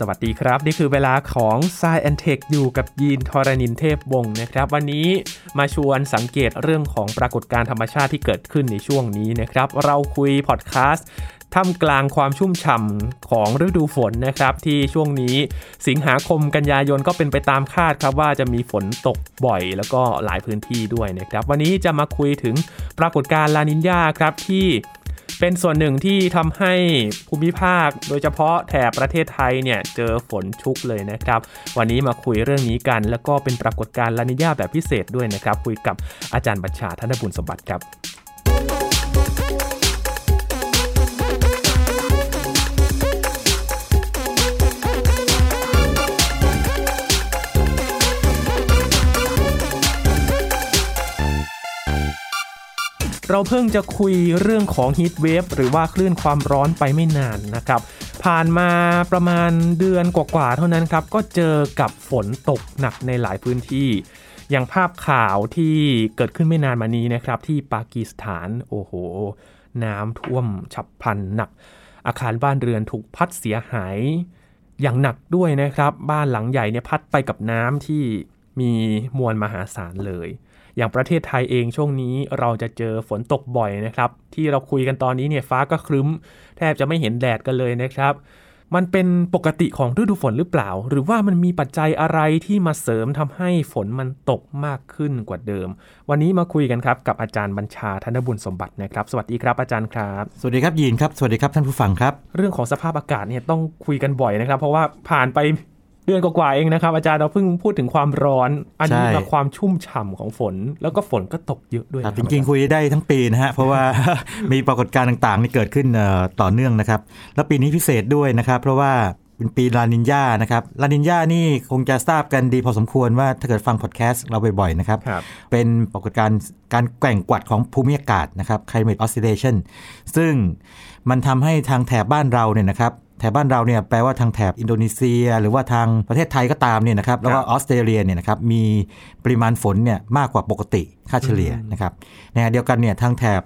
สวัสดีครับ นี่คือเวลาของ s ซแอนเทคอยู่กับยีนทรณินเทพวงศ์นะครับ วันนี้มาชวนสังเกตเรื่องของปรากฏการณ์ธรรมชาติที่เกิดขึ้นในช่วงนี้นะครับ เราคุยพอดแคสต์ท่ามกลางความชุ่มฉ่ำของฤดูฝนนะครับ ที่ช่วงนี้สิงหาคมกันยายนก็เป็นไปตามคาดครับว่าจะมีฝนตกบ่อยแล้วก็หลายพื้นที่ด้วยนะครับ วันนี้จะมาคุยถึงปรากฏการณ์ลานินยาครับที่ เป็นส่วนหนึ่งที่ทำให้ภูมิภาค โดยเฉพาะแถบประเทศไทยเนี่ยเจอฝนชุกเลยนะครับ วันนี้มาคุยเรื่องนี้กัน แล้วก็เป็นปรากฏการณ์ลานิญาแบบพิเศษด้วยนะครับ คุยกับอาจารย์บัญชาธนบุญสมบัติครับ เราเพิ่งจะคุยเรื่องของฮีทเวฟหรือว่าคลื่นความร้อนไปไม่นานนะครับ ผ่านมาประมาณเดือนกว่าๆเท่านั้นครับ ก็เจอกับฝนตกหนักในหลายพื้นที่ อย่างภาพข่าวที่เกิดขึ้นไม่นานมานี้นะครับ ที่ปากีสถานโอ้โห น้ำท่วมฉับพลันหนัก อาคารบ้านเรือนถูกพัดเสียหายอย่างหนักด้วยนะครับ บ้านหลังใหญ่เนี่ยพัดไปกับน้ำที่มีมวลมหาศาลเลย อย่างประเทศไทยเองช่วงนี้เราจะเจอฝนตกบ่อยนะครับ ที่เราคุยกันตอนนี้เนี่ยฟ้าก็ครึ้ม แทบจะไม่เห็นแดดกันเลยนะครับ มันเป็นปกติของฤดูฝนหรือเปล่า หรือว่ามันมีปัจจัยอะไรที่มาเสริมทำให้ฝนมันตกมากขึ้นกว่าเดิม วันนี้มาคุยกันครับกับอาจารย์บัญชาธนบุญสมบัตินะครับ สวัสดีครับอาจารย์ครับ สวัสดีครับยีนครับสวัสดีครับท่านผู้ฟังครับ เรื่องของสภาพอากาศเนี่ยต้องคุยกันบ่อยนะครับ เพราะว่าผ่านไป เดือนกว่าเองนะครับ อาจารย์เราเพิ่งพูดถึงความร้อน อันนี้มาความชุ่มฉ่าของฝน แล้วก็ฝนก็ตกเยอะด้วยจริงๆ คุยได้ทั้งปีนะฮะ เพราะว่ามีปรากฏการณ์ต่างๆนี่เกิดขึ้นต่อเนื่องนะครับ แล้วปีนี้พิเศษด้วยนะครับ เพราะว่าเป็นปีลานินยานะครับลานินยานี่คงจะทราบกันดีพอสมควรว่าถ้าเกิดฟังพอดแคสต์เราบ่อยๆนะครับรบเป็นปรากฏการณ์การแกว่งกวัดของภูมิอากาศนะครับ climate oscillation ซึ่งมันทำให้ทางแถบบ้านเราเนี่ยนะครับ แถบบ้านเราเนี่ยแปลว่าทางแถบอินโดนีเซีย หรือว่าทางประเทศไทยก็ตามเนี่ยนะครับแล้วก็ออสเตรเลียเนี่ยนะครับมีปริมาณฝนเนี่ยมากกว่าปกติค่าเฉลี่ยนะครับในเดียวกันเนี่ยทางแถบ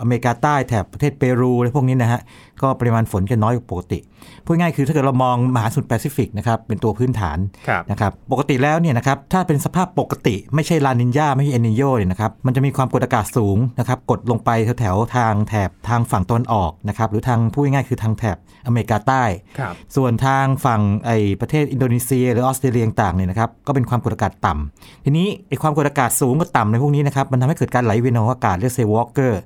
อเมริกาใต้แถบประเทศเปรูอะไรพวกนี้นะฮะก็ปริมาณฝนจะน้อยกว่าปกติ พูดง่ายคือถ้าเกิดเรามองมหาสมุทรแปซิฟิกนะครับเป็นตัวพื้นฐานนะครับปกติแล้วเนี่ยนะครับถ้าเป็นสภาพปกติไม่ใช่ลานีญาไม่ใช่เอลนีโญเนี่ยนะครับมันจะมีความกดอากาศสูงนะครับกดลงไปแถวๆทางแถบทางฝั่งตะวันออกนะครับหรือทางพูดง่ายคือทางแถบอเมริกาใต้ ส่วนทางฝั่งไอประเทศอินโดนีเซีย หรือออสเตรเลียต่างเนี่ยนะครับก็เป็นความกดอากาศต่ำทีนี้ไอความกดอากาศสูงกับต่ำในพวกนี้นะครับมันทำให้เกิดการไหลเวียนของอากาศเรียกเซลล์วอล์กเกอร์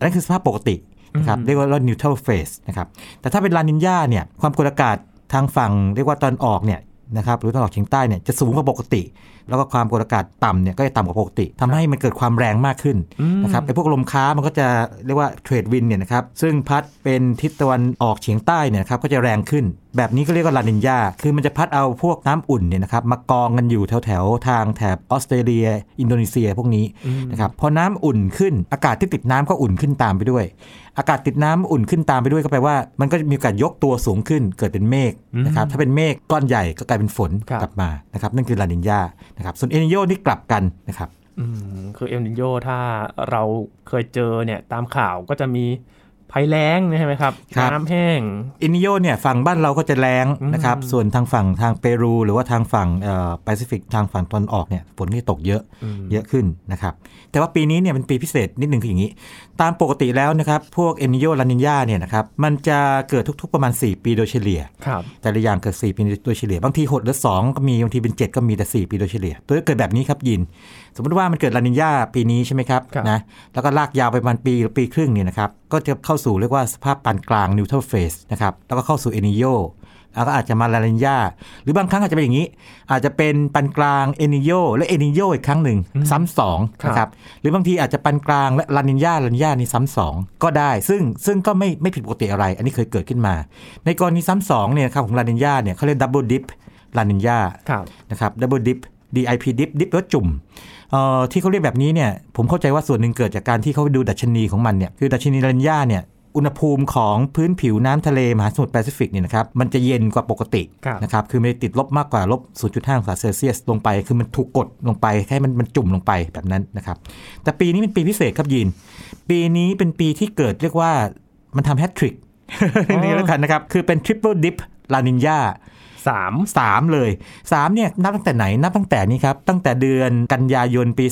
นั่นคือสภาพปกติ นะครับเรียกว่า neutral phase นะครับแต่ถ้าเป็นลานีญาเนี่ยความกดอากาศทางฝั่งเรียกว่าตะวันออกเนี่ยนะครับหรือตะวันออกเฉียงใต้เนี่ยจะสูงกว่าปกติ แล้วก็ความกดอากาศต่ำเนี่ยก็จะต่ำกว่าปกติทำให้มันเกิดความแรงมากขึ้นนะครับไอ้พวกลมค้ามันก็จะเรียกว่าเทรดวินเนี่ยนะครับซึ่งพัดเป็นทิศตะวันออกเฉียงใต้เนี่ยครับก็จะแรงขึ้น แบบนี้ก็เรียกว่าลานินยาคือมันจะพัดเอาพวกน้ำอุ่นเนี่ยนะครับมากองกันอยู่แถวแถวทางแถบออสเตรเลีย อินโดนีเซียพวกนี้นะครับพอน้ำอุ่นขึ้นอากาศที่ติดน้ำก็อุ่นขึ้นตามไปด้วย อากาศติดน้ำอุ่นขึ้นตามไปด้วยก็แปลว่า มันก็มีโอกาสยกตัวสูงขึ้นเกิดเป็นเมฆนะครับถ้าเป็นเมฆก้อนใหญ่ก็กลายเป็นฝนกลับมานะครับนั่นคือลานินยานะครับส่วนเอลนีโญนี่กลับกันนะครับอืมคือเอลนีโญถ้าเราเคยเจอเนี่ยตามข่าวก็จะมีภัยแล้งใช่ไหมครับน้ำแห้งเอลนีโญเนี่ยฝั่งบ้านเราก็จะแรงนะครับส่วนทางฝั่งทางเปรู หรือว่าทางฝั่งเอ่อแปซิฟิกทางฝั่งตะวันออกเนี่ยฝนที่ตกเยอะเยอะขึ้นนะครับแต่ว่าปีนี้เนี่ยเป็นปีพิเศษนิดหนึ่งคืออย่างนี้ ตามปกติแล้วนะครับ พวกเอลนีโญลานีญาเนี่ยนะครับ มันจะเกิดทุกๆประมาณ 4 ปีโดยเฉลี่ย แต่ละอย่างเกิด 4 ปีโดยเฉลี่ย บางทีหดหรือ2ก็มี บางทีเป็น 7 ก็มีแต่ 4 ปีโดยเฉลี่ยตัวเกิดแบบนี้ครับยิน สมมติว่ามันเกิดลานินยาปีนี้ใช่ไหมครับนะ แล้วก็ลากยาวไปประมาณปีหรือปีครึ่งเนี่ยนะครับ ก็จะเข้าสู่เรียกว่าสภาพปานกลางนิวทรัลเฟสนะครับ แล้วก็เข้าสู่เอนิโย แล้วก็อาจจะมาลาลินยาหรือบางครั้งอาจจะเป็นอย่างนี้ อาจจะเป็นปันกลางเอนิโยและเอนิโยอีกครั้งหนึ่งซ้ำสองนะครับหรือบางทีอาจจะปันกลางและลานินยาลานินยานี่ซ้ำสองก็ได้ ซึ่งซึ่งก็ไม่ไม่ผิดปกติอะไร อันนี้เคยเกิดขึ้นมา ในกรณีซ้ำสองเนี่ยครับของลานินยาเนี่ยเขาเรียกดับเบิลดิฟลานินยานะครับดับเบิลดิฟ DIP ดิฟดิฟแล้วจุ่มที่เขาเรียกแบบนี้เนี่ยผมเข้าใจว่าส่วนหนึ่งเกิดจากการที่เขาดูดัชนีของมันเนี่ยคือดัชนีลานีญาเนี่ย อุณหภูมิของพื้นผิวน้ำทะเลมหาสมุทรแปซิฟิกเนี่ยนะครับมันจะเย็นกว่าปกตินะครับคือไม่ติดลบมากกว่าลบ 0.5 องศาเซลเซียสลงไป คือมันถูกกดลงไปแค่มันมันจุ่มลงไปแบบนั้นนะครับแต่ปีนี้เป็นปีพิเศษครับยิน ปีนี้เป็นปีที่เกิดเรียกว่ามันทำแฮตทริกนี่แล้วกันนะครับ คือเป็น triple dip ลานีญา สาม3เลย 3 เนี่ย นับตั้งแต่ไหนนับตั้งแต่นี้ครับ ตั้งแต่เดือนกันยายนปี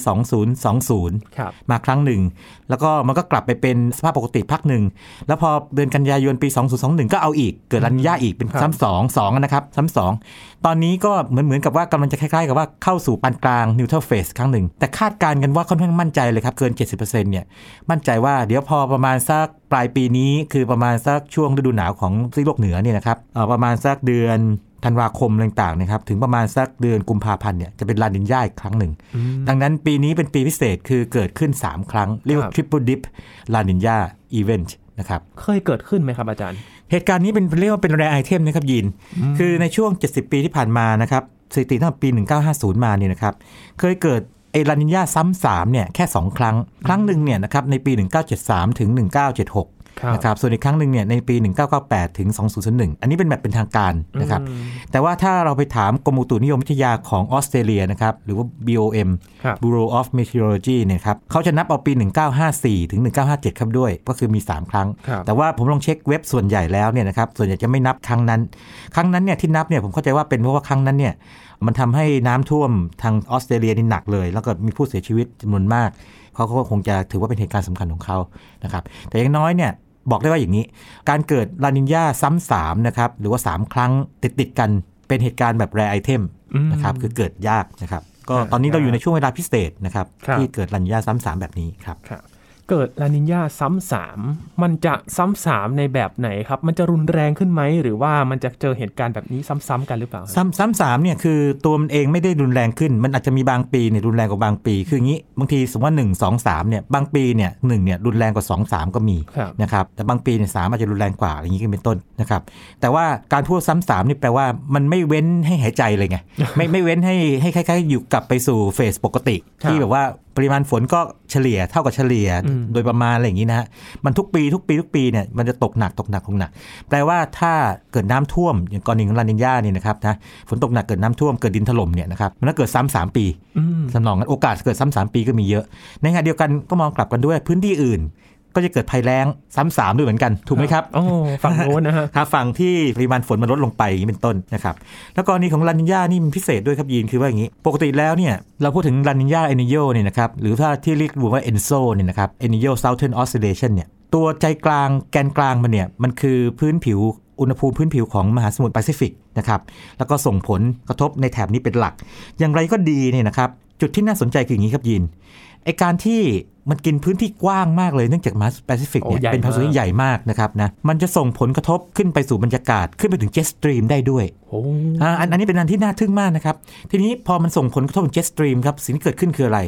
2020ครับมาครั้งหนึ่ง แล้วก็มันก็กลับไปเป็นสภาพปกติพักหนึ่ง แล้วพอเดือนกันยายนปี 2021 ก็เอาอีก เกิดลานีญาอีกเป็นครับซ้ำสองสองนะครับซ้ำสองตอนนี้ก็เหมือนเหมือนกับว่ากำลังจะคล้ายๆ กับว่าเข้าสู่ปานกลาง neutral phase ครั้งหนึ่งแต่คาดการณ์กันว่าค่อนข้างมั่นใจเลยครับเกิน 70%เนี่ยมั่นใจว่าเดี๋ยวพอประมาณสักปลายปีนี้คือประมาณสักช่วงฤดูหนาวของซีกโลกเหนือเนี่ยนะครับเอ่อประมาณสักเดือนธันวาคมอะไรต่างๆนะครับถึงประมาณสักเดือนกุมภาพันธ์เนี่ยจะเป็นลานินยาอีกครั้งหนึ่ง ดังนั้นปีนี้เป็นปีพิเศษคือเกิดขึ้น 3 ครั้ง เรียกว่าครับ triple dip la nina event นะครับเคยเกิดขึ้นไหมครับอาจารย์ เหตุการณ์นี้เป็นเรียกว่าเป็นแรไอเทมนะครับยิน คือในช่วง 70 ปีที่ผ่านมานะครับสถิติตั้งแต่ปี 1950 มาเนี่ยนะครับ เคยเกิดไอลานินยาซ้ำสามเนี่ยแค่ 2 ครั้ง ครั้งหนึ่งเนี่ยนะครับในปี 1973 ถึง 1976ครับนะครับส่วนอีกครั้งหนึ่งเนี่ยในปี 1998 ถึง 2001 อันนี้เป็นแบบเป็นทางการนะครับแต่ว่าถ้าเราไปถามกรมอุตุนิยมวิทยาของออสเตรเลียนะครับหรือว่า BOM ครับ Bureau of Meteorology เนี่ยครับเขาจะนับเอาปี 1954 ถึง 1957 ครับด้วย ก็คือมี 3 ครั้งครับแต่ว่าผมลองเช็คเว็บส่วนใหญ่แล้วเนี่ยนะครับส่วนใหญ่จะไม่นับครั้งนั้น ครั้งนั้นเนี่ยที่นับเนี่ยผมเข้าใจว่าเป็นเพราะว่าครั้งนั้นเนี่ย มันทำให้น้ำท่วมทางออสเตรเลียนี่หนักเลย แล้วก็มีผู้เสียชีวิตจำนวนมาก เขาก็คงจะถือว่าเป็นเหตุการณ์สำคัญของเขานะครับ แต่อย่างน้อยเนี่ยบอกได้ว่าอย่างนี้ การเกิดลานินยาซ้ำสามนะครับ หรือว่า 3 ครั้งติดติดๆกันเป็นเหตุการณ์แบบแรไอเทมอืมนะครับ คือเกิดยากนะครับ ก็ครับตอนนี้เราอยู่ในช่วงเวลาพิเศษนะครับครับที่เกิดลานินยาซ้ำสามแบบนี้ครับครับ เกิดลานินยาซ้ำสามมันจะซ้ำสามในแบบไหนครับ มันจะรุนแรงขึ้นไหม หรือว่ามันจะเจอเหตุการณ์แบบนี้ซ้ำๆกันหรือเปล่าครับซ้ำซ้ำสามเนี่ยคือตัวมันเองไม่ได้รุนแรงขึ้น มันอาจจะมีบางปีเนี่ยรุนแรงกว่าบางปี คืออย่างนี้ บางทีสมมติว่าหนึ่งสองสามเนี่ย บางปีเนี่ยหนึ่งเนี่ยรุนแรงกว่าสองสามก็มีครับนะครับ แต่บางปีเนี่ยสามอาจจะรุนแรงกว่าอย่างนี้ก็เป็นต้นนะครับ แต่ว่าการพูดซ้ำสามนี่แปลว่ามันไม่เว้นให้หายใจเลยไง ไม่ไม่เว้นให้ให้คล้ายๆอยู่กลับไปสู่เฟสปกติครับที่แบบว่า ปริมาณฝนก็เฉลี่ยเท่ากับเฉลี่ยอืมโดยประมาณอะไรอย่างนี้นะฮะมันทุกปีทุกปีทุกปีเนี่ยมันจะตกหนักตกหนักตกหนัก แปลว่าถ้าเกิดน้ำท่วมอย่างกรณีของลานินยาเนี่ยนะครับนะฝนตกหนักเกิดน้ำท่วมเกิดดินถล่มเนี่ยนะครับมันก็เกิดซ้ำสามปีอืมสำนองนั้นโอกาสเกิดซ้ำสามปีก็มีเยอะ ในขณะเดียวกันก็มองกลับกันด้วยพื้นที่อื่น ก็จะเกิดภัยแล้งซ้ำสามด้วยเหมือนกัน ถูกไหมครับโอ้ฝั่งโน้นนะฮะครับฝั่งที่ปริมาณฝนมันลดลงไปอย่างนี้เป็นต้นนะครับ แล้วกรณีของลานินยานี่มันพิเศษด้วยครับยีนคือว่าอย่างนี้ ปกติแล้วเนี่ยเราพูดถึงลานีญาเอลนีโญเนี่ยนะครับหรือถ้าที่เรียกรวมว่า ENSO เนี่ยนะครับ El Niño Southern Oscillation เนี่ยตัวใจกลางแกนกลางมันเนี่ยมันคือพื้นผิวอุณหภูมิพื้นผิวของมหาสมุทรแปซิฟิกนะครับแล้วก็ส่งผลกระทบในแถบนี้เป็นหลัก อย่างไรก็ดีเนี่ยนะครับจุดที่น่าสนใจคืออย่างนี้ครับยีนไอการที่ มันกินพื้นที่กว้างมากเลยเนื่องจากมหาสมุทรแปซิฟิกเนี่ยโอ้ใหญ่เป็นมหาสมุทรมากที่ใหญ่มากนะครับนะมันจะส่งผลกระทบขึ้นไปสู่บรรยากาศขึ้นไปถึง jet stream ได้ด้วยโอ้อ่าอันอันนี้เป็นอันที่น่าทึ่งมากนะครับ ทีนี้พอมันส่งผลกระทบถึง jet stream ครับสิ่งที่เกิดขึ้นคืออะไร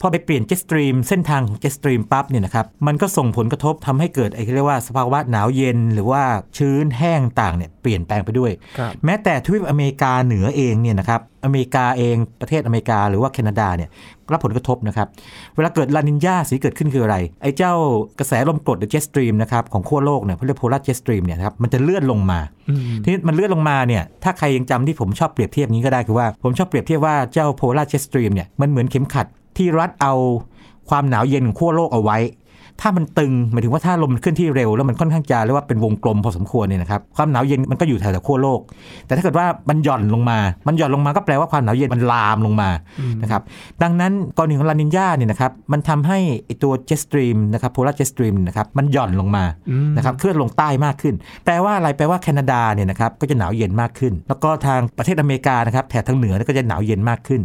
พอไปเปลี่ยน jet stream เส้นทางของ jet stream ปั๊บเนี่ยนะครับมันก็ส่งผลกระทบทำให้เกิดไอ้ที่เรียกว่าสภาวะหนาวเย็น หรือว่าชื้นแห้งต่างเนี่ยเปลี่ยนแปลงไปด้วยครับแม้แต่ทวีปอเมริกาเหนือเองเนี่ยนะครับอเมริกาเองประเทศอเมริกาหรือว่าแคนาดาเนี่ยรับผลกระทบนะครับเวลาเกิดลานีญาสิ่งที่เกิดขึ้นคืออะไร ไอ้เจ้ากระแสลมกรดหรือ jet stream นะครับของขั้วโลกเนี่ยเขาเรียก polar jet stream เนี่ยนะครับมันจะเลื่อนลงมาอืมทีนี้มันเลื่อนลงมาเนี่ยถ้าใครยังจำที่ผมชอบเปรียบเทียบนี้ก็ได้คือว่าผมชอบเปรียบเทียบว่าเจ้า polar jet stream เนี่ยมันเหมือนเข็มขัดที่รัดเอาความหนาวเย็นของขั้วโลกเอาไว้ ถ้ามันตึงหมายถึงว่าถ้าลมมันเคลื่อนที่เร็วแล้วมันค่อนข้างจะเรียกว่าเป็นวงกลมพอสมควรเนี่ยนะครับความหนาวเย็นมันก็อยู่แถวๆขั้วโลก แต่ถ้าเกิดว่ามันหย่อนลงมา มันหย่อนลงมาก็แปลว่าความหนาวเย็นมันลามลงมาอืมนะครับดังนั้นกรณีของลานีญาเนี่ยนะครับมันทำให้ไอตัว jet stream นะครับ polar jet stream นะครับมันหย่อนลงมาอืมนะครับเคลื่อนลงใต้มากขึ้น แปลว่าอะไรแปลว่าแคนาดาเนี่ยนะครับก็จะหนาวเย็นมากขึ้น แล้วก็ทางประเทศอเมริกานะครับแถบทางเหนือก็จะหนาวเย็นมากขึ้น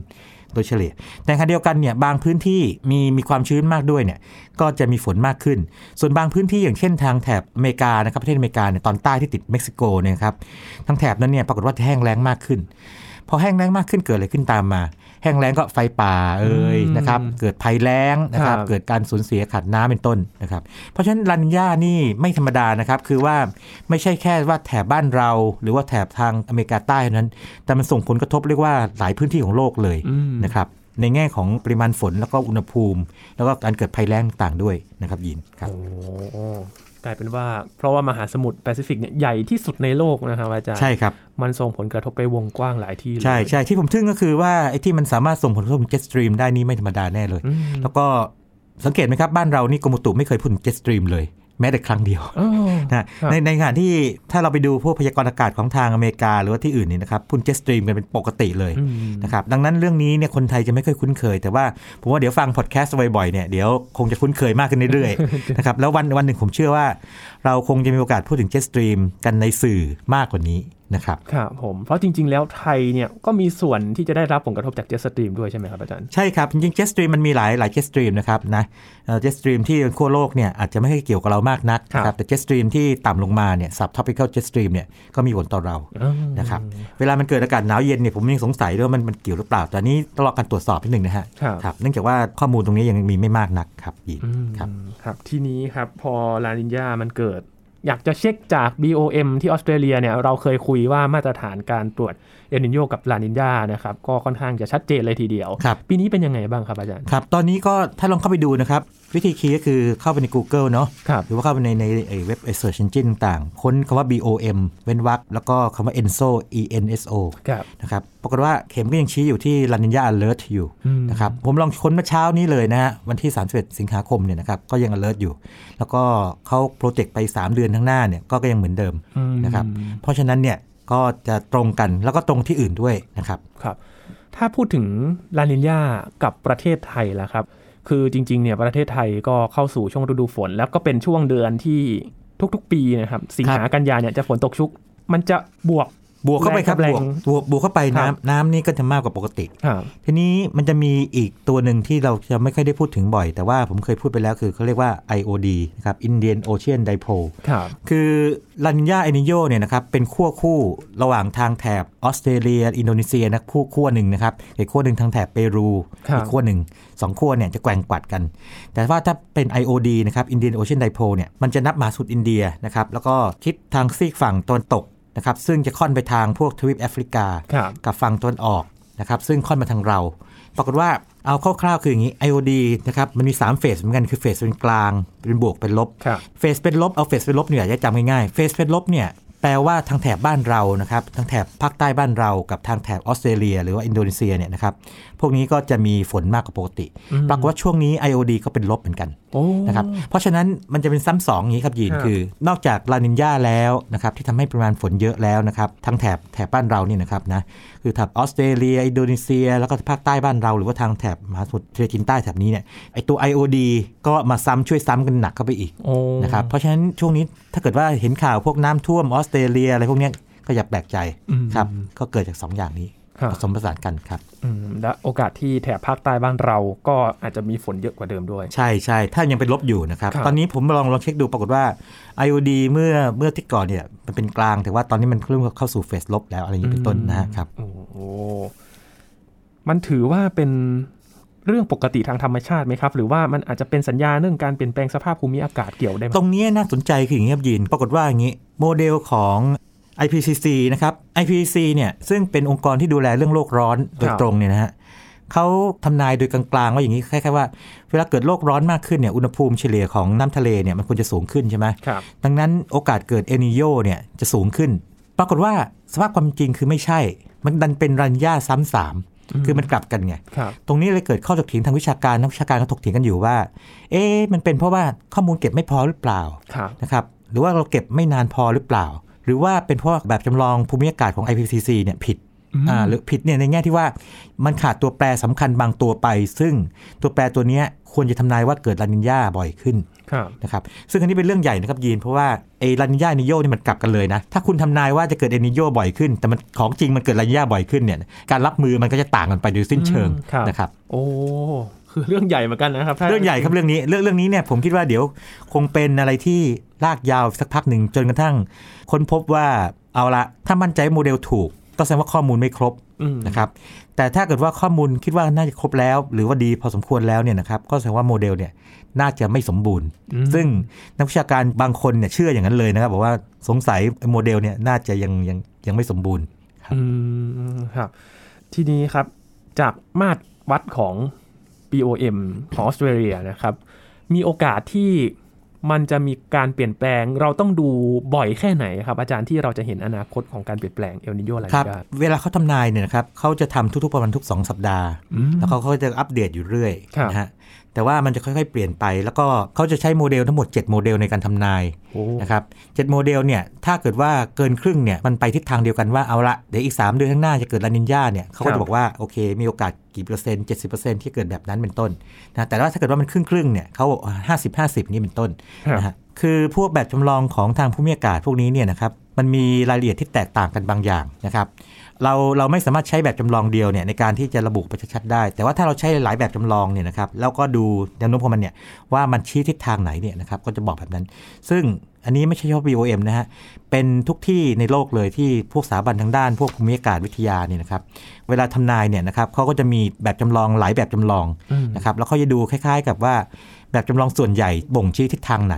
โดยเฉลี่ย แต่ขณะเดียวกันเนี่ยบางพื้นที่มีมีความชื้นมากด้วยเนี่ยก็จะมีฝนมากขึ้น ส่วนบางพื้นที่อย่างเช่นทางแถบอเมริกานะครับประเทศอเมริกาเนี่ยตอนใต้ที่ติดเม็กซิโกเนี่ยครับทางแถบนั้นเนี่ยปรากฏว่าจะแห้งแล้งมากขึ้น พอแห้งแล้งมากขึ้นเกิดอะไรขึ้นตามมา แห้งแล้งก็ไฟป่าเอ่ยอืมนะครับ เกิดภัยแล้งนะครับครับเกิดการสูญเสียขาดน้ำเป็นต้นนะครับ เพราะฉะนั้นลานีญานี่ไม่ธรรมดานะครับ คือว่าไม่ใช่แค่ว่าแถบบ้านเรา หรือว่าแถบทางอเมริกาใต้เท่านั้น แต่มันส่งผลกระทบเรียกว่าหลายพื้นที่ของโลกเลยอืมนะครับในแง่ของปริมาณฝนแล้วก็อุณหภูมิ แล้วก็การเกิดภัยแล้งต่างด้วยนะครับยินครับโอ้ กลายเป็นว่าเพราะว่ามหาสมุทรแปซิฟิกเนี่ยใหญ่ที่สุดในโลกนะครับอาจารย์ใช่ครับ มันส่งผลกระทบไปวงกว้างหลายที่เลยใช่ใช่ที่ผมทึ่งก็คือว่าไอ้ที่มันสามารถส่งผลกระทบถึง jet stream ได้นี่ไม่ธรรมดาแน่เลยอืมแล้วก็สังเกตไหมครับ บ้านเรานี่กรมอุตุไม่เคยพูดถึง jet stream เลย แม้แต่ครั้งเดียวอ๋อนะครับในในขณะที่ถ้าเราไปดูพวกพยากรณ์อากาศของทางอเมริกา หรือว่าที่อื่นนี่นะครับพูด jet stream กันเป็นปกติเลยอืมนะครับดังนั้นเรื่องนี้เนี่ยคนไทยจะไม่ค่อยคุ้นเคย แต่ว่าผมว่าเดี๋ยวฟังพอดแคสต์บ่อยๆเนี่ยเดี๋ยวคงจะคุ้นเคยมากขึ้นเรื่อยๆนะครับแล้ววันวันหนึ่งผมเชื่อว่า เราคงจะมีโอกาสพูดถึง jet stream กันในสื่อมากกว่านี้นะครับครับผมเพราะจริง ๆ แล้วไทยเนี่ยก็มีส่วนที่จะได้รับผลกระทบจาก jet stream ด้วยใช่ไหมครับอาจารย์ใช่ครับ จริงๆ jet stream มันมีหลายหลาย jet stream นะครับนะjet stream ที่ขั้วโลกเนี่ยอาจจะไม่ค่อยเกี่ยวกับเรามากนักนะครับแต่ jet stream ที่ต่ำลงมาเนี่ย subtropical jet stream เนี่ยก็มีผลต่อเราอ๋อนะครับเวลามันเกิดอากาศหนาวเย็นเนี่ยผมยังสงสัยด้วยว่ามันมันเกี่ยวหรือเปล่าแต่อันนี้ต้องรอการตรวจสอบนิดหนึ่งนะฮะครับครับเนื่องจากว่าข้อมูลตรงนี้ยังมีไม่มากนักครับยินอืมครับครับทีนี้ครับพอลานีญามันเกิด อยากจะเช็คจาก BOM ที่ออสเตรเลียเนี่ยเราเคยคุยว่ามาตรฐานการตรวจ เอลนีโญกับลานีญานะครับก็ค่อนข้างจะชัดเจนเลยทีเดียวครับปีนี้เป็นยังไงบ้างครับอาจารย์ครับตอนนี้ก็ถ้าลองเข้าไปดูนะครับ วิธีคีย์ก็คือเข้าไปใน Google เนาะครับหรือว่าเข้าไปในในไอ้เว็บไอ้ search engine ต่างๆ ค้นคำว่า BOM เว้นวรรคแล้วก็คำว่า ENSO E N S O ครับนะครับปรากฏว่าเข็มก็ยังชี้อยู่ที่ลานินยา alert อยู่อืมนะครับผมลองค้นเมื่อเช้านี้เลยนะฮะวันที่ 31 สิงหาคมเนี่ยนะครับก็ยัง alert อยู่ แล้วก็เขาโปรเจกต์ไป 3 เดือนข้างหน้าเนี่ยก็ก็ยังเหมือนเดิมอืมนะครับเพราะฉะนั้นเนี่ย ก็จะตรงกันแล้วก็ตรงที่อื่นด้วยนะครับครับ ถ้าพูดถึงลานินยากับประเทศไทยล่ะครับ คือจริงๆเนี่ยประเทศไทยก็เข้าสู่ช่วงฤดูฝน แล้วก็เป็นช่วงเดือนที่ทุกๆ ปีนะครับ สิงหากันยาเนี่ยจะฝนตกชุก มันจะบวก บวกเข้าไปครับแรงบวกบวกบวกเข้าไปครับน้ำน้ำนี่ก็จะมากกว่าปกติครับทีนี้มันจะมีอีกตัวหนึ่งที่เราจะไม่ค่อยได้พูดถึงบ่อย แต่ว่าผมเคยพูดไปแล้วคือเขาเรียกว่า IOD นะครับ Indian Ocean Dipole ครับคือลานิญาเอนิโยเนี่ยนะครับเป็นขั้วคู่ระหว่างทางแถบออสเตรเลีย อินโดนีเซียนะคู่ขั้วหนึ่งนะครับอีกขั้วหนึ่งทางแถบเปรูครับอีกขั้วหนึ่งสองขั้วเนี่ยจะแกว่งกวัดกัน แต่ว่าถ้าเป็น IOD นะครับ Indian Ocean Dipole เนี่ยมันจะนับมหาสมุทรอินเดียนะครับแล้วก็ทิศทางซีกฝั่งตะวันตก นะครับซึ่งจะค่อนไปทางพวกทวีปแอฟริกาครับกับฝั่งตะวันออกนะครับซึ่งค่อนมาทางเรา ปรากฏว่าเอาคร่าวๆคืออย่างนี้ IOD นะครับมันมี 3 เฟสเหมือนกันคือเฟสเป็นกลาง เป็นบวกเป็นลบครับเฟสเป็นลบเอาเฟสเป็นลบเนี่ยจะจำง่ายๆเฟสเป็นลบเนี่ยแปลว่าทางแถบบ้านเรานะครับทางแถบภาคใต้บ้านเรากับทางแถบออสเตรเลีย หรือว่าอินโดนีเซียเนี่ยนะครับพวกนี้ก็จะมีฝนมากกว่าปกติอืมปรากฏว่าช่วงนี้ IOD ก็เป็นลบเหมือนกันโอ้นะครับ เพราะฉะนั้นมันจะเป็นซ้ำสองอย่างนี้ครับยีนครับคือ นอกจากลานินยาแล้วนะครับที่ทำให้ปริมาณฝนเยอะแล้วนะครับทั้งแถบแถบบ้านเรานี่นะครับนะคือแถบออสเตรเลีย อินโดนีเซีย แล้วก็ภาคใต้บ้านเรา หรือว่าทางแถบมหาสมุทรทะเลจีนใต้แถบนี้เนี่ยไอตัว IOD ก็มาซ้ำช่วยซ้ำกันหนักเข้าไปอีกโอ้นะครับเพราะฉะนั้นช่วงนี้ถ้าเกิดว่าเห็นข่าวพวกน้ำท่วมออสเตรเลียอะไรพวกเนี้ยก็อย่าแปลกใจอืมครับก็เกิดจาก 2 อย่างนี้ครับ ผสมผสานกันครับอืมและโอกาสที่แถบภาคใต้บ้านเราก็อาจจะมีฝนเยอะกว่าเดิมด้วย ใช่ใช่ถ้ายังเป็นลบอยู่นะครับครับ ตอนนี้ผมลองลองเช็คดูปรากฏว่า IOD เมื่อเมื่อที่ก่อนเนี่ยมันเป็นกลาง แต่ว่าตอนนี้มันเริ่มเข้าสู่เฟสลบแล้วอะไรอย่างนี้เป็นต้นนะฮะครับโอ้โหมันถือว่าเป็นเรื่องปกติทางธรรมชาติไหมครับ หรือว่ามันอาจจะเป็นสัญญาณเรื่องการเปลี่ยนแปลงสภาพภูมิอากาศเกี่ยวได้ไหมตรงนี้น่าสนใจคืออย่างนี้ครับยิน ปรากฏว่าอย่างนี้ โมเดลของ IPCC นะครับ IPCC เนี่ยซึ่งเป็นองค์กรที่ดูแลเรื่องโลกร้อนโดยตรงเนี่ยนะฮะเขาทำนายโดยกลางๆว่าอย่างนี้คล้ายๆว่า เวลาเกิดโลกร้อนมากขึ้นเนี่ยอุณหภูมิเฉลี่ยของน้ำทะเลเนี่ยมันควรจะสูงขึ้นใช่ไหมครับดังนั้นโอกาสเกิดเอนิโยเนี่ยจะสูงขึ้น ปรากฏว่าสภาพความจริงคือไม่ใช่ มันดันเป็นรัญญาซ้ำสามคือมันกลับกันไงครับตรงนี้เลยเกิดข้อถกเถียงทางวิชาการนักวิชาการเขาถกเถียงกันอยู่ว่า เอ๊ะมันเป็นเพราะว่าข้อมูลเก็บไม่พอหรือเปล่าครับนะครับ หรือว่าเราเก็บไม่นานพอหรือเปล่า หรือว่าเป็นเพราะแบบจำลองภูมิอากาศของ IPCC เนี่ยผิดอ่าหรือผิดเนี่ยในแง่ที่ว่ามันขาดตัวแปรสำคัญบางตัวไป ซึ่งตัวแปรตัวเนี้ยควรจะทำนายว่าเกิดลานินยาบ่อยขึ้นครับนะครับซึ่งอันนี้เป็นเรื่องใหญ่นะครับยีนเพราะว่าไอ้ลานีญาเอลนีโญนี่มันกลับกันเลยนะ ถ้าคุณทำนายว่าจะเกิดเอลนีโญบ่อยขึ้น แต่มันของจริงมันเกิดลานีญาบ่อยขึ้นเนี่ยการรับมือมันก็จะต่างกันไปโดยสิ้นเชิงอืมครับนะครับ โอ้ คือเรื่องใหญ่เหมือนกันนะครับถ้าเรื่องใหญ่ครับเรื่องนี้เรื่องเรื่องนี้เนี่ยผมคิดว่าเดี๋ยวคงเป็นอะไรที่ลากยาวสักพักหนึ่งจนกระทั่ง ค้นพบว่าเอาละถ้ามั่นใจโมเดลถูก ก็แสดงว่าข้อมูลไม่ครบอืมนะครับแต่ถ้าเกิดว่าข้อมูลคิดว่าน่าจะครบแล้ว หรือว่าดีพอสมควรแล้วเนี่ยนะครับก็แสดงว่าโมเดลเนี่ยน่าจะไม่สมบูรณ์อืมซึ่งนักวิชาการบางคนเนี่ยเชื่ออย่างนั้นเลยนะครับบอกว่าสงสัยโมเดลเนี่ยน่าจะยังยังยังไม่สมบูรณ์อืมครับ ทีนี้ครับจากมาตรวัดของ BOM ของออสเตรเลียนะครับ มีโอกาสที่มันจะมีการเปลี่ยนแปลง เราต้องดูบ่อยแค่ไหนครับ อาจารย์ที่เราจะเห็นอนาคตของการเปลี่ยนแปลงเอลนิโยอะไรครับได้เวลาเขาทำนายเนี่ยนะครับเขาจะทำทุกๆประมาณทุก 2 สัปดาห์อืมแล้วเขาก็จะอัปเดตอยู่เรื่อยครับนะฮะ แต่ว่ามันจะค่อยๆ เปลี่ยนไป แล้วก็เขาจะใช้โมเดลทั้งหมด 7 โมเดลในการทำนายโอ้นะครับเจ็ดโมเดลเนี่ยถ้าเกิดว่าเกินครึ่งเนี่ยมันไปทิศทางเดียวกันว่าเอาละเดี๋ยวอีก 3 เดือนข้างหน้าจะเกิดลานีญาเนี่ยเขาก็จะบอกว่าโอเคมีโอกาสกี่เปอร์เซ็นต์70%ที่เกิดแบบนั้นเป็นต้นนะแต่ว่าถ้าเกิดว่ามันครึ่งครึ่งๆเนี่ยเขาห้าสิบห้าสิบนี่เป็นต้นครับนะฮะคือพวกแบบจำลองของทางภูมิอากาศพวกนี้เนี่ยนะครับ มันมีรายละเอียดที่แตกต่างกันบางอย่างนะครับเราเราไม่สามารถใช้แบบจำลองเดียวเนี่ยในการที่จะระบุไปชัดๆได้ แต่ว่าถ้าเราใช้หลายแบบจำลองเนี่ยนะครับแล้วก็ดูแนวโน้มของมันเนี่ยว่ามันชี้ทิศทางไหนเนี่ยนะครับก็จะบอกแบบนั้น ซึ่งอันนี้ไม่ใช่เฉพาะ BOM นะฮะเป็นทุกที่ในโลกเลยที่พวกสถาบันทางด้าน พวกภูมิอากาศวิทยาเนี่ยนะครับเวลาทำนายเนี่ยนะครับเขาก็จะมีแบบจำลองหลายแบบจำลองนะครับแล้วเขาจะดูคล้าย ๆ กับว่าแบบจำลองส่วนใหญ่บ่งชี้ทิศทางไหน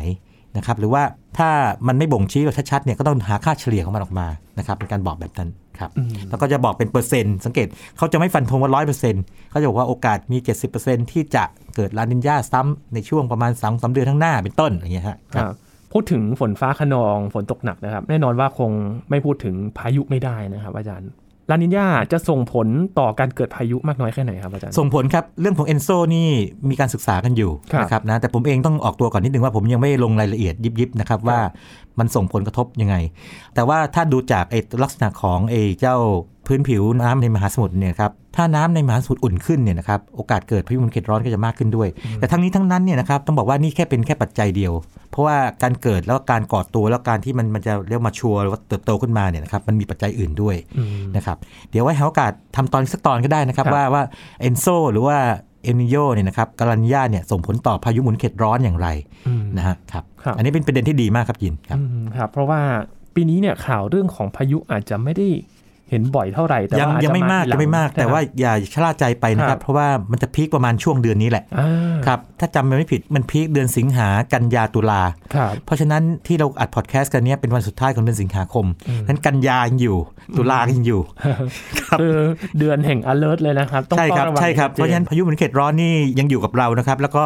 นะครับหรือว่าถ้ามันไม่บ่งชี้แบบชัดๆเนี่ยก็ต้องหาค่าเฉลี่ยของมันออกมานะครับเป็นการบอกแบบนั้นครับอืมแล้วก็จะบอกเป็นเปอร์เซ็นต์สังเกตเขาจะไม่ฟันธงว่าร้อยเปอร์เซ็นต์เขาจะบอกว่าโอกาสมี 70%ที่จะเกิดลานินยาซ้ำในช่วงประมาณ2อสเดือนข้างหน้าเป็นต้นอย่างเงี้ยฮะครับพูดถึงฝนฟ้าขนองฝนตกหนักนะครับ แน่นอนว่าคงไม่พูดถึงพายุไม่ได้นะครับ อาจารย์ ลานินยาจะส่งผลต่อการเกิดพายุมากน้อยแค่ไหนครับอาจารย์ ส่งผลครับ เรื่องของเอนโซนี่มีการศึกษากันอยู่ครับนะครับนะแต่ผมเองต้องออกตัวก่อนนิดนึงว่าผมยังไม่ลงรายละเอียดยิบๆนะครับว่ามันส่งผลกระทบยังไง แต่ว่าถ้าดูจากไอ้ลักษณะของไอ้เจ้าพื้นผิวน้ำในมหาสมุทรเนี่ยครับถ้าน้ำในมหาสมุทรอุ่นขึ้นเนี่ยนะครับโอกาสเกิดพายุหมุนเขตร้อนก็จะมากขึ้นด้วย แต่ทั้งนี้ทั้งนั้นเนี่ยนะครับต้องบอกว่านี่แค่เป็นแค่ปัจจัยเดียวเพ ราะว่าการเกิดแล้วก็การก่อตัวแล้วการที่มันมันจะเรียก mature หรือว่าเติบโตขึ้นมาเนี่ยนะครับมันมีปัจจัยอื่นด้วยอืมนะครับเดี๋ยวไว้หาโอกาสทำตอนสักตอนก็ได้นะครับครับว่าว่า ENSO หรือว่าเอลนีโญเนี่ยนะครับกับลานีญาเนี่ยส่งผลต่อพายุหมุนเขตร้อนอย่างไรอืมนะฮะครับครับอันนี้เป็นประเด็นที่ดีมากครับยินครับอืมครับ เพราะว่าปีนี้เนี่ยข่าวเรื่องของพายุอาจจะไม่ได้ เห็นบ่อยเท่าไหร่แต่ยังว่าอาจยังจะไม่มากทีหลัยังไม่มาก แต่ว่าอย่าชะล่าใจไปนะคครัรับบเพราะว่ามันจะพีคประมาณช่วงเดือนนี้แหละอ่าครับถ้าจำไม่ผิดมันพีคเดือนสิงหากันยาตุลาครับเพราะฉะนั้นที่เราอัดพอดแคสต์กันเนี้ยเป็นวันสุดท้ายของเดือนสิงหาคมนั้นกันยายังอยู่ตุลาก็ยังอยู่คือเดือนแห่ง alert เลยนะครับต้องใช่ครับเฝ้าะวังใช่ครับชัดเพราะฉะนั้นพายุหมุนเขตร้อนนี่ยังอยู่กับเรานะครับแล้วก็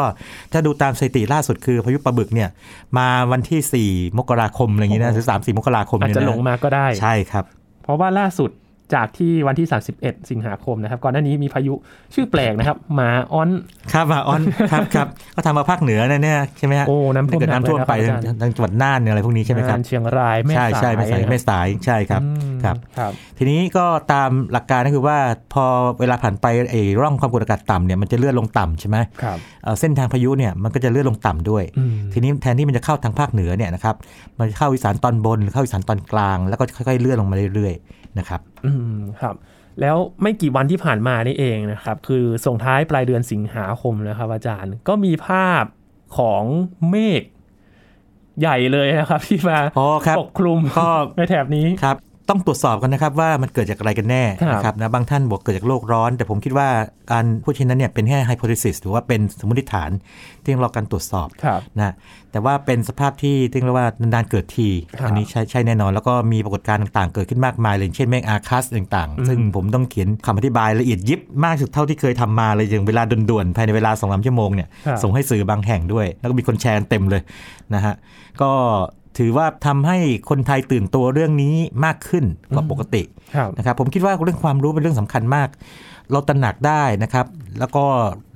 ถ้าดูตามสถิติล่าสุดคือพายุปลาบึกเนี่ยมาวันที่ 4 มกราคมอะไรอย่างนี้นะหรือ3 4มกราคมอาจเนี่ยจะนะหลงมาก็ได้ใช่ครับ เพราะว่าล่าสุด จากที่วันที่ 31 สิงหาคมนะครับ ก่อนหน้านี้มีพายุชื่อแปลกนะครับหมาออน ครับมาออน ครับครับก็ทำมาภาคเหนือนะเนี่ยใช่ไหมฮะโอ้น้ำท่วมเกิดน้ำท่วมไปหนักเลยนะครับอาจารย์ทางจังหวัดน่านเนี่ยอะไรพวกนี้ใช่ไหมครับงานเชียงรายแม่ใช่สายใช่ไม่สายไม่สายใช่ครับอืมครับครับ ทีนี้ก็ตามหลักการก็คือว่าพอเวลาผ่านไปไอ้ร่องความกดอากาศต่ำเนี่ยมันจะเลื่อนลงต่ำใช่ไหมครับเอ่อเส้นทางพายุเนี่ยมันก็จะเลื่อนลงต่ำด้วยอืมทีนี้แทนที่มันจะเข้าทางภาคเหนือเนี่ยนะครับมันจะเข้าอีสานตอนบนหรือเข้าอีสานตอนกลาง แล้วก็ค่อยๆเลื่อนลงมาเรื่อยๆ นะครับ อืมครับ แล้วไม่กี่วันที่ผ่านมานี่เองนะครับ คือส่งท้ายปลายเดือนสิงหาคมนะครับ อาจารย์ก็มีภาพของเมฆใหญ่เลยนะครับ ที่มาอ๋อครับปกคลุมก็ในแถบนี้ครับ ต้องตรวจสอบกันนะครับว่ามันเกิดจากอะไรกันแน่ครับนะครับนะบางท่านบอกเกิดจากโลกร้อน แต่ผมคิดว่าการพูดเช่นนั้นเนี่ยเป็นแค่ไฮโพ t ท s ซิสหรือว่าเป็นสมมติฐานที่ต้องรอการตรวจสอบครับนะแต่ว่าเป็นสภาพที่เรียกว่านานๆเกิดทีครับอันี้ใช่ใช่แน่นอน แล้วก็มีปรากฏการณ์ต่างๆ เกิดขึ้นมากมายเลยอย่างเช่นเมฆอาคัสต่างอืมๆซึ่งผมต้องเขียนคำอธิบายละเอียดยิบมากที่สุดเท่าที่เคยทำมาเลยอย่างเวลาด่วนๆภายในเวลาสองสามชั่วโมงเนี่ยครับส่งให้สื่อบางแห่งด้วย แล้วก็มีคนแชร์กันเต็มเลยนะฮะก็ ถือว่าทำให้คนไทยตื่นตัวเรื่องนี้มากขึ้นกว่าปกติครับนะครับผมคิดว่าเรื่องความรู้เป็นเรื่องสำคัญมาก เราตระหนักได้นะครับ แล้วก็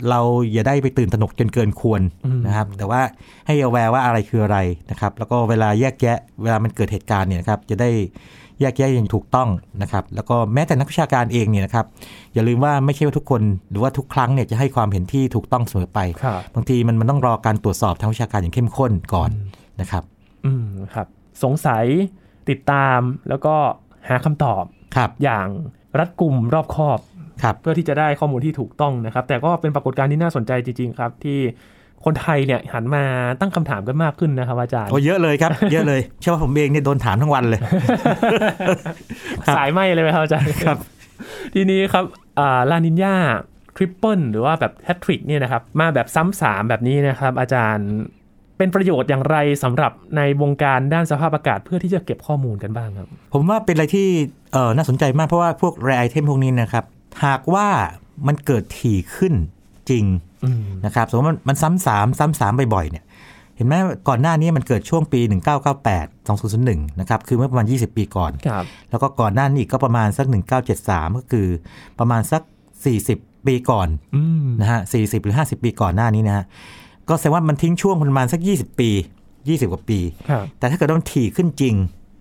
เราอย่าได้ไปตื่นตระหนกจนเกินควรอืมนะครับ แต่ว่าให้เอาแวร์ว่าอะไรคืออะไรนะครับ แล้วก็เวลาแยกแยะ เวลามันเกิดเหตุการณ์เนี่ยนะครับจะได้แยกแยะอย่างถูกต้องนะครับ แล้วก็แม้แต่นักวิชาการเองเนี่ยนะครับ อย่าลืมว่าไม่ใช่ว่าทุกคนหรือว่าทุกครั้งเนี่ยจะให้ความเห็นที่ถูกต้องเสมอไปครับบางทีมันมันต้องรอการตรวจสอบทางวิชาการอย่างเข้มข้นก่อนนะครับ อืมครับสงสัยติดตามแล้วก็หาคำตอบครับอย่างรัดกุมรอบคอบครับเพื่อที่จะได้ข้อมูลที่ถูกต้องนะครับ แต่ก็เป็นปรากฏการณ์ที่น่าสนใจจริง ๆ ครับ ที่คนไทยเนี่ยหันมาตั้งคำถามกันมากขึ้นนะครับอาจารย์โอ้เยอะเลยครับ เยอะเลยเชื่อว่าผมเองเนี่ยโดนถามทั้งวันเลยครับสายไหมเลยไหมครับอาจารย์ครับ ทีนี้ครับอ่าลานินยาtriple หรือว่าแบบแฮตทริกเนี่ยนะครับ มาแบบซ้ำสามแบบนี้นะครับ อาจารย์ เป็นประโยชน์อย่างไรสำหรับในวงการด้านสภาพอากาศเพื่อที่จะเก็บข้อมูลกันบ้างครับ ผมว่าเป็นอะไรที่เออน่าสนใจมากเพราะว่าพวก rare item พวกนี้นะครับ หากว่ามันเกิดถี่ขึ้นจริงอืมนะครับสมมติมันมันซ้ำสามซ้ำสามบ่อยๆเนี่ยเห็นไหมก่อนหน้านี้มันเกิดช่วงปี 1998 2001 นะครับ คือเมื่อประมาณ 20 ปีก่อนครับแล้วก็ก่อนหน้านี้อีกก็ประมาณสัก 1973 ก็คือประมาณสัก 40 ปีก่อนอืมนะฮะ40 หรือ 50 ปีก่อนหน้านี้นะฮะ ก็แสดงว่ามันทิ้งช่วงประมาณสัก 20 ปี 20 กว่าปีครับแต่ถ้าเกิดว่ามันถี่ขึ้นจริง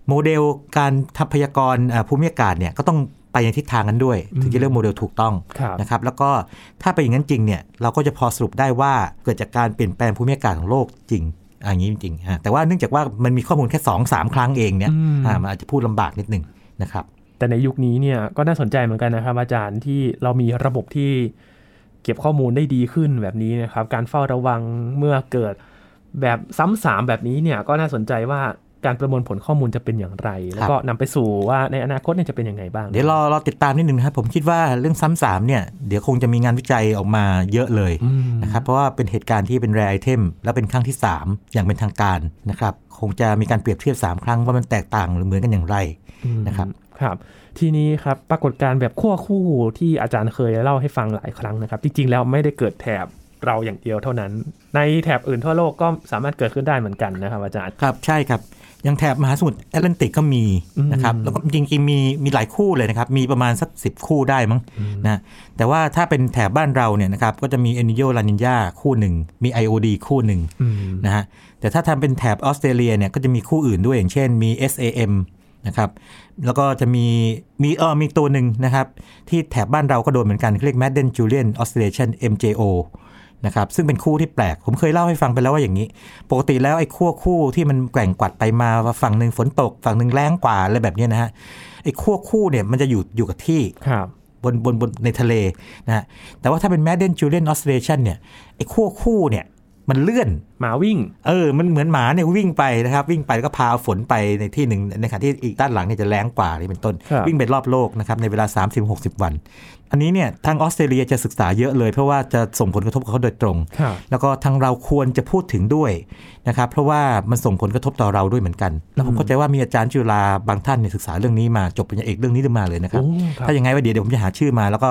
โมเดลการทำพยากรณ์อ่าภูมิอากาศเนี่ยก็ต้องไปในทิศทางนั้นด้วย ถึงจะเรียกโมเดลถูกต้องครับนะครับแล้วก็ถ้าเป็นอย่างนั้นจริงเนี่ยเราก็จะพอสรุปได้ว่าเกิดจากการเปลี่ยนแปลงภูมิอากาศของโลกจริงอะอย่างนี้จริงๆฮะแต่ว่าเนื่องจากว่ามันมีข้อมูลแค่2 3ครั้งเองเนี่ยอืมอ่ามันอาจจะพูดลำบากนิดหนึ่งนะครับแต่ในยุคนี้เนี่ยก็น่าสนใจเหมือนกันนะครับอาจารย์ที่เรามีระบบที่ เก็บข้อมูลได้ดีขึ้นแบบนี้นะครับ การเฝ้าระวังเมื่อเกิดแบบซ้ำสามแบบนี้เนี่ยก็น่าสนใจว่าการประมวลผลข้อมูลจะเป็นอย่างไร แล้วก็นำไปสู่ว่าในอนาคตเนี่ยจะเป็นยังไงบ้าง เดี๋ยวรอรอติดตามนิดนึงนะครับ ผมคิดว่าเรื่องซ้ำสามเนี่ยเดี๋ยวคงจะมีงานวิจัยออกมาเยอะเลยอืมนะครับเพราะว่าเป็นเหตุการณ์ที่เป็นแรไอเทมแล้วเป็นครั้งที่ 3 อย่างเป็นทางการนะครับ คงจะมีการเปรียบเทียบ 3 ครั้งว่ามันแตกต่างหรือเหมือนกันอย่างไรอืมนะครับ ครับทีนี้ครับปรากฏการณ์แบบขั้วคู่ที่อาจารย์เคยเล่าให้ฟังหลายครั้งนะครับ จริงๆแล้วไม่ได้เกิดแถบเราอย่างเดียวเท่านั้น ในแถบอื่นทั่วโลกก็สามารถเกิดขึ้นได้เหมือนกันนะครับอาจารย์ครับใช่ครับอย่างแถบมหาสมุทรแอตแลนติกก็มีนะครับอืมแล้วก็จริงๆมีมีหลายคู่เลยนะครับ มีประมาณสัก10คู่ได้มั้งนะแต่ว่าถ้าเป็นแถบบ้านเราเนี่ยนะครับก็จะมีเอนิโยลานินยาคู่หนึ่ง มี IOD คู่หนึ่งอืมนะฮะแต่ถ้าทำเป็นแถบออสเตรเลียเนี่ยก็จะมีคู่อื่นด้วยอย่างเช่นมี SAM นะครับ แล้วก็จะมีมีเออมีตัวหนึ่งนะครับ ที่แถบบ้านเราก็โดนเหมือนกันเรียก Madden Julian Oscillation MJO นะครับซึ่งเป็นคู่ที่แปลก ผมเคยเล่าให้ฟังไปแล้วว่าอย่างนี้ ปกติแล้วไอ้ขั้วคู่ที่มันแกว่งกวัดไปมาว่าฝั่งหนึ่งฝนตก ฝั่งหนึ่งแรงกว่าอะไรแบบเนี้ยนะฮะไอ้ขั้วคู่เนี่ยมันจะอยู่อยู่กับที่ครับบนบนบนในทะเลนะฮะแต่ว่าถ้าเป็น Madden Julian Oscillation เนี่ยไอ้ขั้วคู่เนี่ย มันเลื่อนหมาวิ่ง เออ มันเหมือนหมาเนี่ยวิ่งไปนะครับ วิ่งไปแล้วก็พาฝนไปในที่หนึ่งในขณะที่อีกด้านหลังเนี่ยจะแรงกว่านี่เป็นต้นครับวิ่งไปรอบโลกนะครับในเวลา 30-60 วัน อันนี้เนี่ยทางออสเตรเลียจะศึกษาเยอะเลย เพราะว่าจะส่งผลกระทบกับเขาโดยตรงครับแล้วก็ทางเราควรจะพูดถึงด้วยนะครับเพราะว่ามันส่งผลกระทบต่อเราด้วยเหมือนกัน แล้วผมเข้าใจว่ามีอาจารย์จุฬาบางท่านเนี่ยศึกษาเรื่องนี้มาจบปริญญาเอกเรื่องนี้มาเลยนะครับโอ้ครับถ้าอย่างไงว่าเดี๋ยวเดี๋ยวผมจะหาชื่อมา แล้วก็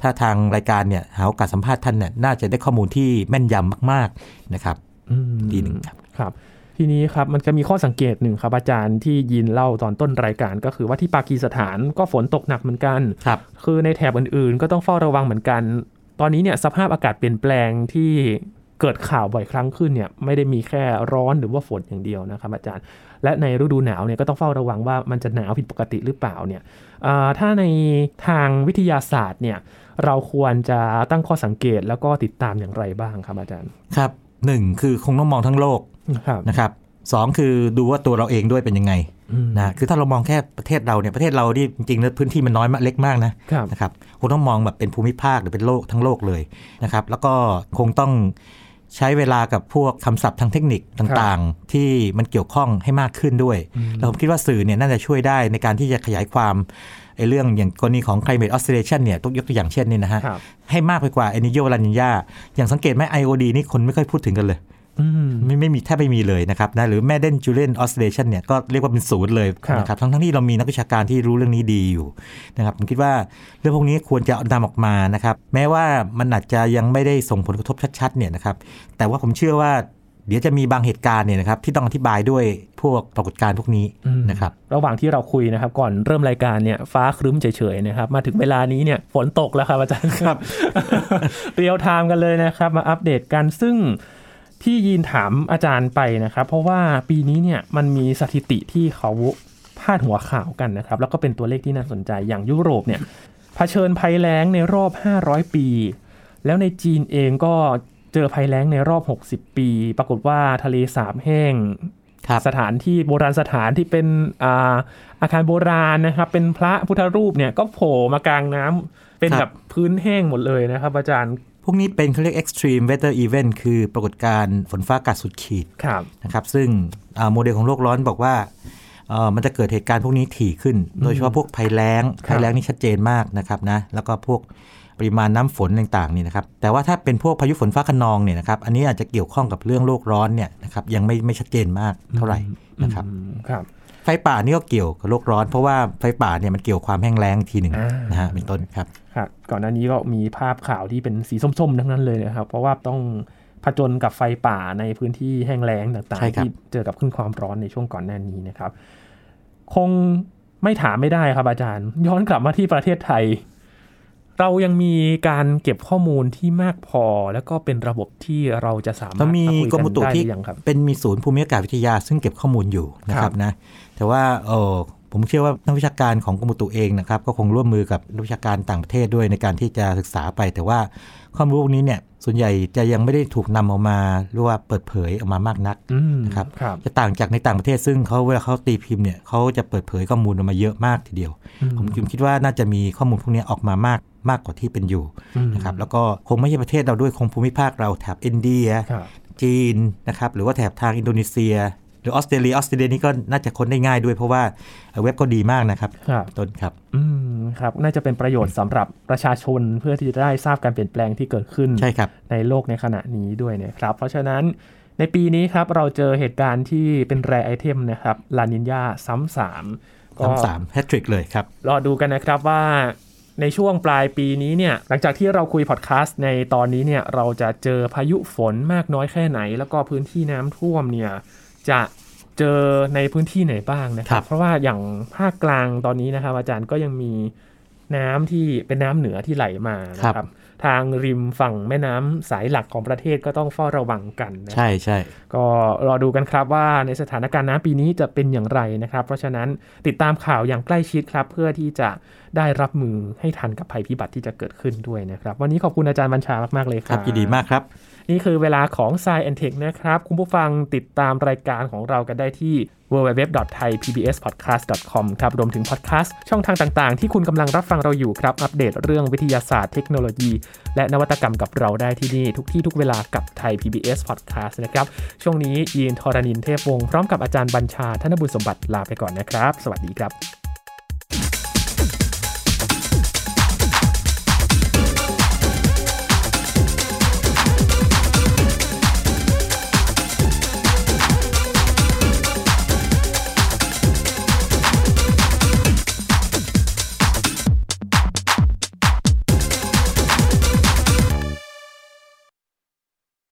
ถ้าทางรายการเนี่ยหาโอกาสสัมภาษณ์ท่านเนี่ยน่าจะได้ข้อมูลที่แม่นยำมาก ๆนะครับอืมดีหนึ่งครับครับ ทีนี้ครับมันจะมีข้อสังเกตหนึ่งครับอาจารย์ที่ยินเล่าตอนต้นรายการ ก็คือว่าที่ปากีสถานก็ฝนตกหนักเหมือนกันครับคือในแถบอื่นๆ ก็ต้องเฝ้าระวังเหมือนกัน ตอนนี้เนี่ยสภาพอากาศเปลี่ยนแปลงที่เกิดข่าวบ่อยครั้งขึ้นเนี่ยไม่ได้มีแค่ร้อนหรือว่าฝนอย่างเดียวนะครับอาจารย์ และในฤดูหนาวเนี่ยก็ต้องเฝ้าระวังว่ามันจะหนาวผิดปกติหรือเปล่าเนี่ยอ่าถ้าในทางวิทยาศาสตร์เนี่ยเราควรจะตั้งข้อสังเกตแล้วก็ติดตามอย่างไรบ้างครับอาจารย์ครับหนึ่งคือคงต้องมองทั้งโลกครับ นะครับสองคือดูว่าตัวเราเองด้วยเป็นยังไงอืมนะคือถ้าเรามองแค่ประเทศเราเนี่ยประเทศเราที่จริงๆแล้วพื้นที่มันน้อยมากเล็กมากนะครับนะครับคงต้องมองแบบเป็นภูมิภาคหรือเป็นโลกทั้งโลกเลยนะครับ แล้วก็คงต้องใช้เวลากับพวกคำศัพท์ทางเทคนิคต่างๆ ที่มันเกี่ยวข้องให้มากขึ้นด้วย แล้วผมคิดว่าสื่อเนี่ยน่าจะช่วยได้ในการที่จะขยายความไอ้เรื่องอย่างกรณีของ climate oscillation เนี่ยต้องยกตัวอย่างเช่นนี่นะฮะครับให้มากไปกว่า El Niño La Niña อย่างสังเกตไหม IOD นี่คนไม่ค่อยพูดถึงกันเลยอืม ไม่ไม่มีแทบไม่มีเลยนะครับนะหรือ Madden Julian Oscillation เนี่ยก็เรียกว่าเป็นศูนย์เลยครับนะครับทั้งทั้งที่เรามีนักวิชาการที่รู้เรื่องนี้ดีอยู่นะครับผมคิดว่าเรื่องพวกนี้ควรจะนำออกมานะครับ แม้ว่ามันอาจจะยังไม่ได้ส่งผลกระทบชัดๆเนี่ยนะครับ แต่ว่าผมเชื่อว่าเดี๋ยวจะมีบางเหตุการณ์เนี่ยนะครับที่ต้องอธิบายด้วยพวกปรากฏการณ์พวกนี้อืมนะครับระหว่างที่เราคุยนะครับก่อนเริ่มรายการเนี่ยฟ้าครึ้มเฉยๆนะครับมาถึงเวลานี้เนี่ยฝนตกแล้วครับอาจารย์ครับ เรียลไทม์กันเลยนะครับมาอัปเดตกันซึ่ง ที่ยีนถามอาจารย์ไปนะครับ เพราะว่าปีนี้เนี่ยมันมีสถิติที่เขาพาดหัวข่าวกันนะครับ แล้วก็เป็นตัวเลขที่น่าสนใจอย่างยุโรปเนี่ยเผชิญภัยแล้งในรอบ 500 ปี แล้วในจีนเองก็เจอภัยแล้งในรอบ 60 ปี ปรากฏว่าทะเลสาบแห้งครับสถานที่โบราณสถานที่เป็นอาอาคารโบราณนะครับ เป็นพระพุทธรูปเนี่ยก็โผล่มากลางน้ำเป็นครับแบบพื้นแห้งหมดเลยนะครับ อาจารย์พ วกนี้เป็นเขาเรียก extreme weather event คือปรากฏการณ์ฝนฟ้าอากาศสุดขีดครับนะครับ ซึ่งอ่าโมเดลของโลกร้อนบอกว่าเอ่อมันจะเกิดเหตุการณ์พวกนี้ถี่ขึ้น โดยเฉพาะพวกภัยแล้งครับภัยแล้งนี่ชัดเจนมากนะครับนะ แล้วก็พวกปริมาณน้ำฝนต่างๆนี่นะครับ แต่ว่าถ้าเป็นพวกพายุฝนฟ้าคะนองเนี่ยนะครับ อันนี้อาจจะเกี่ยวข้องกับเรื่องโลกร้อนเนี่ยนะครับ ยังไม่ไม่ชัดเจนมากเท่าไหร่นะครับอืมครับ ไฟป่านี่ก็เกี่ยวกับโลกร้อน เพราะว่าไฟป่าเนี่ยมันเกี่ยวความแห้งแล้งทีหนึ่งอ่านนะฮะเป็นต้นครับ ครับก่อนหน้านี้ก็มีภาพข่าวที่เป็นสีส้มๆ ทั้งนั้นเลยนะครับ เพราะว่าต้องผจญกับไฟป่าในพื้นที่แห้งแล้งต่างใช่ๆครับที่เจอกับขึ้นความร้อนในช่วงก่อนหน้านี้นะครับ คงไม่ถามไม่ได้ครับอาจารย์ ย้อนกลับมาที่ประเทศไทย เรายังมีการเก็บข้อมูลที่มากพอ แล้วก็เป็นระบบที่เราจะสามารถเรามีคุยกรมอุตุได้หที่รือยังครับเป็นมีศูนย์ภูมิอากาศวิทยา ซึ่งเก็บข้อมูลอยู่นะคครัรับบนะ แต่ว่าเออ ผมเชื่อว่านักวิชาการของกรมอุตุเองนะครับก็คงร่วมมือกับนักวิชาการต่างประเทศด้วยในการที่จะศึกษาไป แต่ว่าข้อมูลพวกนี้เนี่ยส่วนใหญ่จะยังไม่ได้ถูกนำออกมาหรือว่าเปิดเผยออกมามากนักอืมนะครับครับจะต่างจากในต่างประเทศซึ่งเขาเวลาเขาตีพิมพ์เนี่ยเขาจะเปิดเผยข้อมูลออกมาเยอะมากทีเดียวอืมผมจึงคิดว่าน่าจะมีข้อมูลพวกนี้ออกมามากมากกว่าที่เป็นอยู่อืมนะครับแล้วก็คงไม่ใช่ประเทศเราด้วยคงภูมิภาคเราแถบอินเดียครับจีนนะครับหรือว่าแถบทางอินโดนีเซีย หรือออสเตรเลียออสเตรเลียนี่ก็น่าจะค้นได้ง่ายด้วยเพราะว่าเว็บก็ดีมากนะครับครับต้นครับอืมครับน่าจะเป็นประโยชน์สำหรับประชาชนเพื่อที่จะได้ทราบการเปลี่ยนแปลงที่เกิดขึ้นใช่ครับในโลกในขณะนี้ด้วยนะครับ เพราะฉะนั้นในปีนี้ครับเราเจอเหตุการณ์ที่เป็น rare item นะครับลานีญาซ้ำสามก็สามสามแฮตทริกเลยครับรอดูกันนะครับว่าในช่วงปลายปีนี้เนี่ยหลังจากที่เราคุยพอดแคสต์ในตอนนี้เนี่ยเราจะเจอพายุฝนมากน้อยแค่ไหน แล้วก็พื้นที่น้ำท่วมเนี่ย จะเจอในพื้นที่ไหนบ้างนะคครัรับบเพราะว่าอย่างภาคกลางตอนนี้นะครับ อาจารย์ก็ยังมีน้ำที่เป็นน้ำเหนือที่ไหลมานะครับ ทางริมฝั่งแม่น้ำสายหลักของประเทศก็ต้องเฝ้าระวังกันนะใช่ใช่ก็รอดูกันครับว่าในสถานการณ์น้ำปีนี้จะเป็นอย่างไรนะครับ เพราะฉะนั้นติดตามข่าวอย่างใกล้ชิดครับ เพื่อที่จะ ได้รับมือให้ทันกับภัยพิบัติที่จะเกิดขึ้นด้วยนะครับ วันนี้ขอบคุณอาจารย์บัญชามาก ๆ เลยคครัรับบยินดีมากครับ นี่คือเวลาของ s ซ e อนเทคนะครับ คุณผู้ฟังติดตามรายการของเรากันได้ที่ www.thaipbspodcast.com ครับรวมถึงพอดแคสต์ช่องทางต่างๆ ที่คุณกำลังรับฟังเราอยู่ครับ อัปเดตเรื่องวิทยาศาสตร์เทคโนโลยี และนวัตกรรมกับเราได้ที่นี่ ทุกที่ทุกเวลากับไทย PBS Podcast นะครับ ช่วงนี้ยีนทรณินเทพวงศ์พร้อมกับอาจารย์บัญชาธนบุญสมบัติลาไปก่อนนะครับ สวัสดีครับ